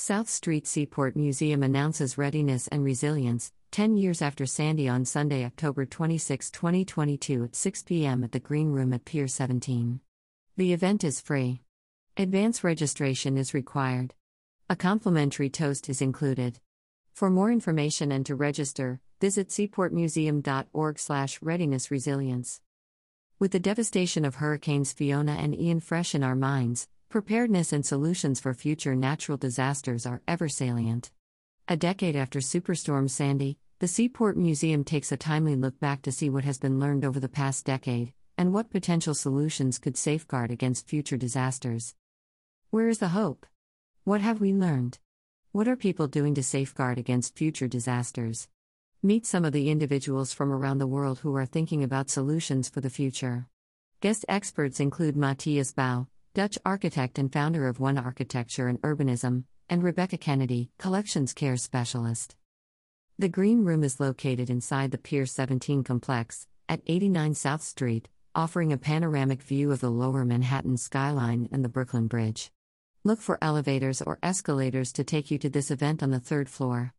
South Street Seaport Museum announces readiness and resilience, 10 years after Sandy on Sunday, October 26, 2022 at 6 p.m. at the Green Room at Pier 17. The event is free. Advance registration is required. A complimentary toast is included. For more information and to register, visit seaportmuseum.org/readiness resilience. With the devastation of hurricanes Fiona and Ian fresh in our minds, preparedness and solutions for future natural disasters are ever salient. A decade after Superstorm Sandy, the Seaport Museum takes a timely look back to see what has been learned over the past decade and what potential solutions could safeguard against future disasters. Where is the hope? What have we learned? What are people doing to safeguard against future disasters? Meet some of the individuals from around the world who are thinking about solutions for the future. Guest experts include Matthias Bouw, Dutch architect and founder of One Architecture and Urbanism, and Rebecca Kennedy, collections care specialist. The Green Room is located inside the Pier 17 complex, at 89 South Street, offering a panoramic view of the lower Manhattan skyline and the Brooklyn Bridge. Look for elevators or escalators to take you to this event on the third floor.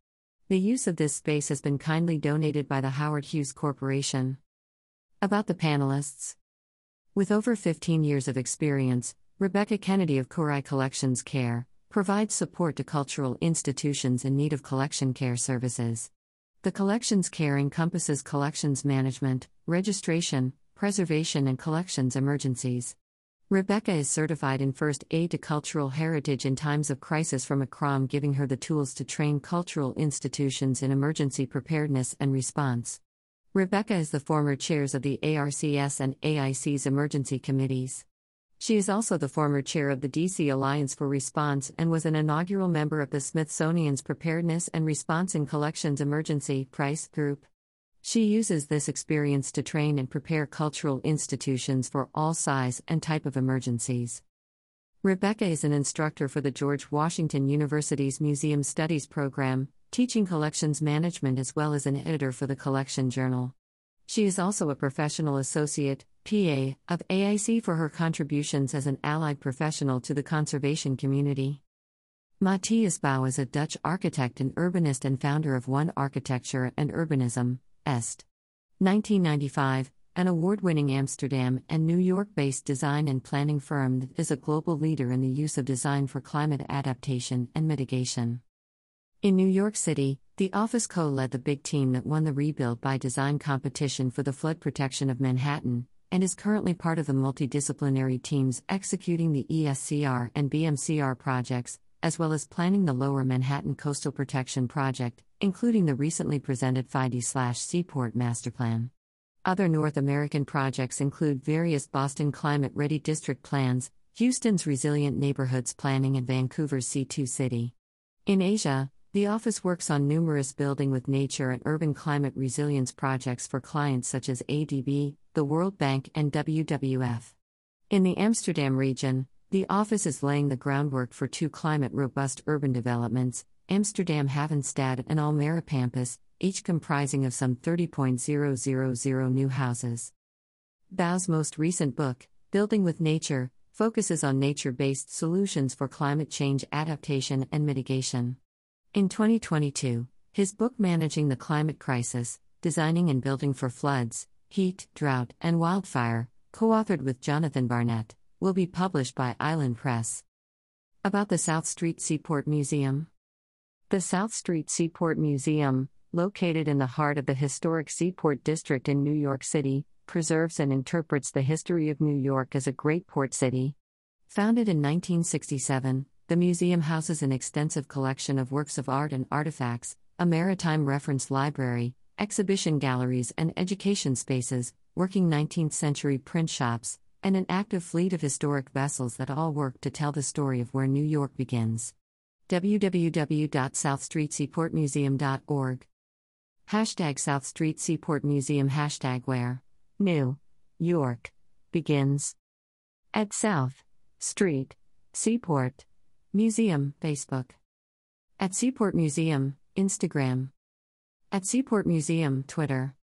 The use of this space has been kindly donated by the Howard Hughes Corporation. About the panelists With over 15 years of experience, Rebecca Kennedy of Curae Collections Care provides support to cultural institutions in need of collection care services. The collections care encompasses collections management, registration, preservation, and collections emergencies. Rebecca is certified in first aid to cultural heritage in times of crisis from ICCROM, giving her the tools to train cultural institutions in emergency preparedness and response. Rebecca is the former chairs of the ARCS and AIC's emergency committees. She is also the former chair of the DC Alliance for Response and was an inaugural member of the Smithsonian's Preparedness and Response in Collections Emergency Price Group. She uses this experience to train and prepare cultural institutions for all size and type of emergencies. Rebecca is an instructor for the George Washington University's Museum Studies program, teaching collections management as well as an editor for the Collection Journal. She is also a professional associate, PA, of AIC for her contributions as an allied professional to the conservation community. Matthias Bouw is a Dutch architect and urbanist and founder of One Architecture and Urbanism, Est. 1995, an award winning Amsterdam and New York based design and planning firm that is a global leader in the use of design for climate adaptation and mitigation. In New York City, the office co led the BIG team that won the Rebuild by Design competition for the flood protection of Manhattan, and is currently part of the multidisciplinary teams executing the ESCR and BMCR projects, as well as planning the Lower Manhattan Coastal Protection Project, including the recently presented FiDi Seaport Master Plan. Other North American projects include various Boston Climate Ready District plans, Houston's Resilient Neighborhoods Planning, and Vancouver's Sea2City. In Asia, the office works on numerous building with nature and urban climate resilience projects for clients such as ADB, the World Bank, and WWF. In the Amsterdam region, the office is laying the groundwork for two climate robust urban developments Amsterdam Havenstad and Almere Pampus, each comprising of some 30.000 new houses. Bouw's most recent book, Building with Nature, focuses on nature based solutions for climate change adaptation and mitigation. In 2022, his book Managing the Climate Crisis Designing and Building for Floods, Heat, Drought, and Wildfire, co authored with Jonathan Barnett, will be published by Island Press. About the South Street Seaport Museum The South Street Seaport Museum, located in the heart of the historic Seaport District in New York City, preserves and interprets the history of New York as a great port city. Founded in 1967, the museum houses an extensive collection of works of art and artifacts, a maritime reference library, exhibition galleries, and education spaces, working 19th century print shops, and an active fleet of historic vessels that all work to tell the story of where New York begins. www.southstreetseaportmuseum.org Hashtag South Street Seaport Museum Hashtag where New York begins at South Street Seaport Museum, Facebook. At Seaport Museum, Instagram. At Seaport Museum, Twitter.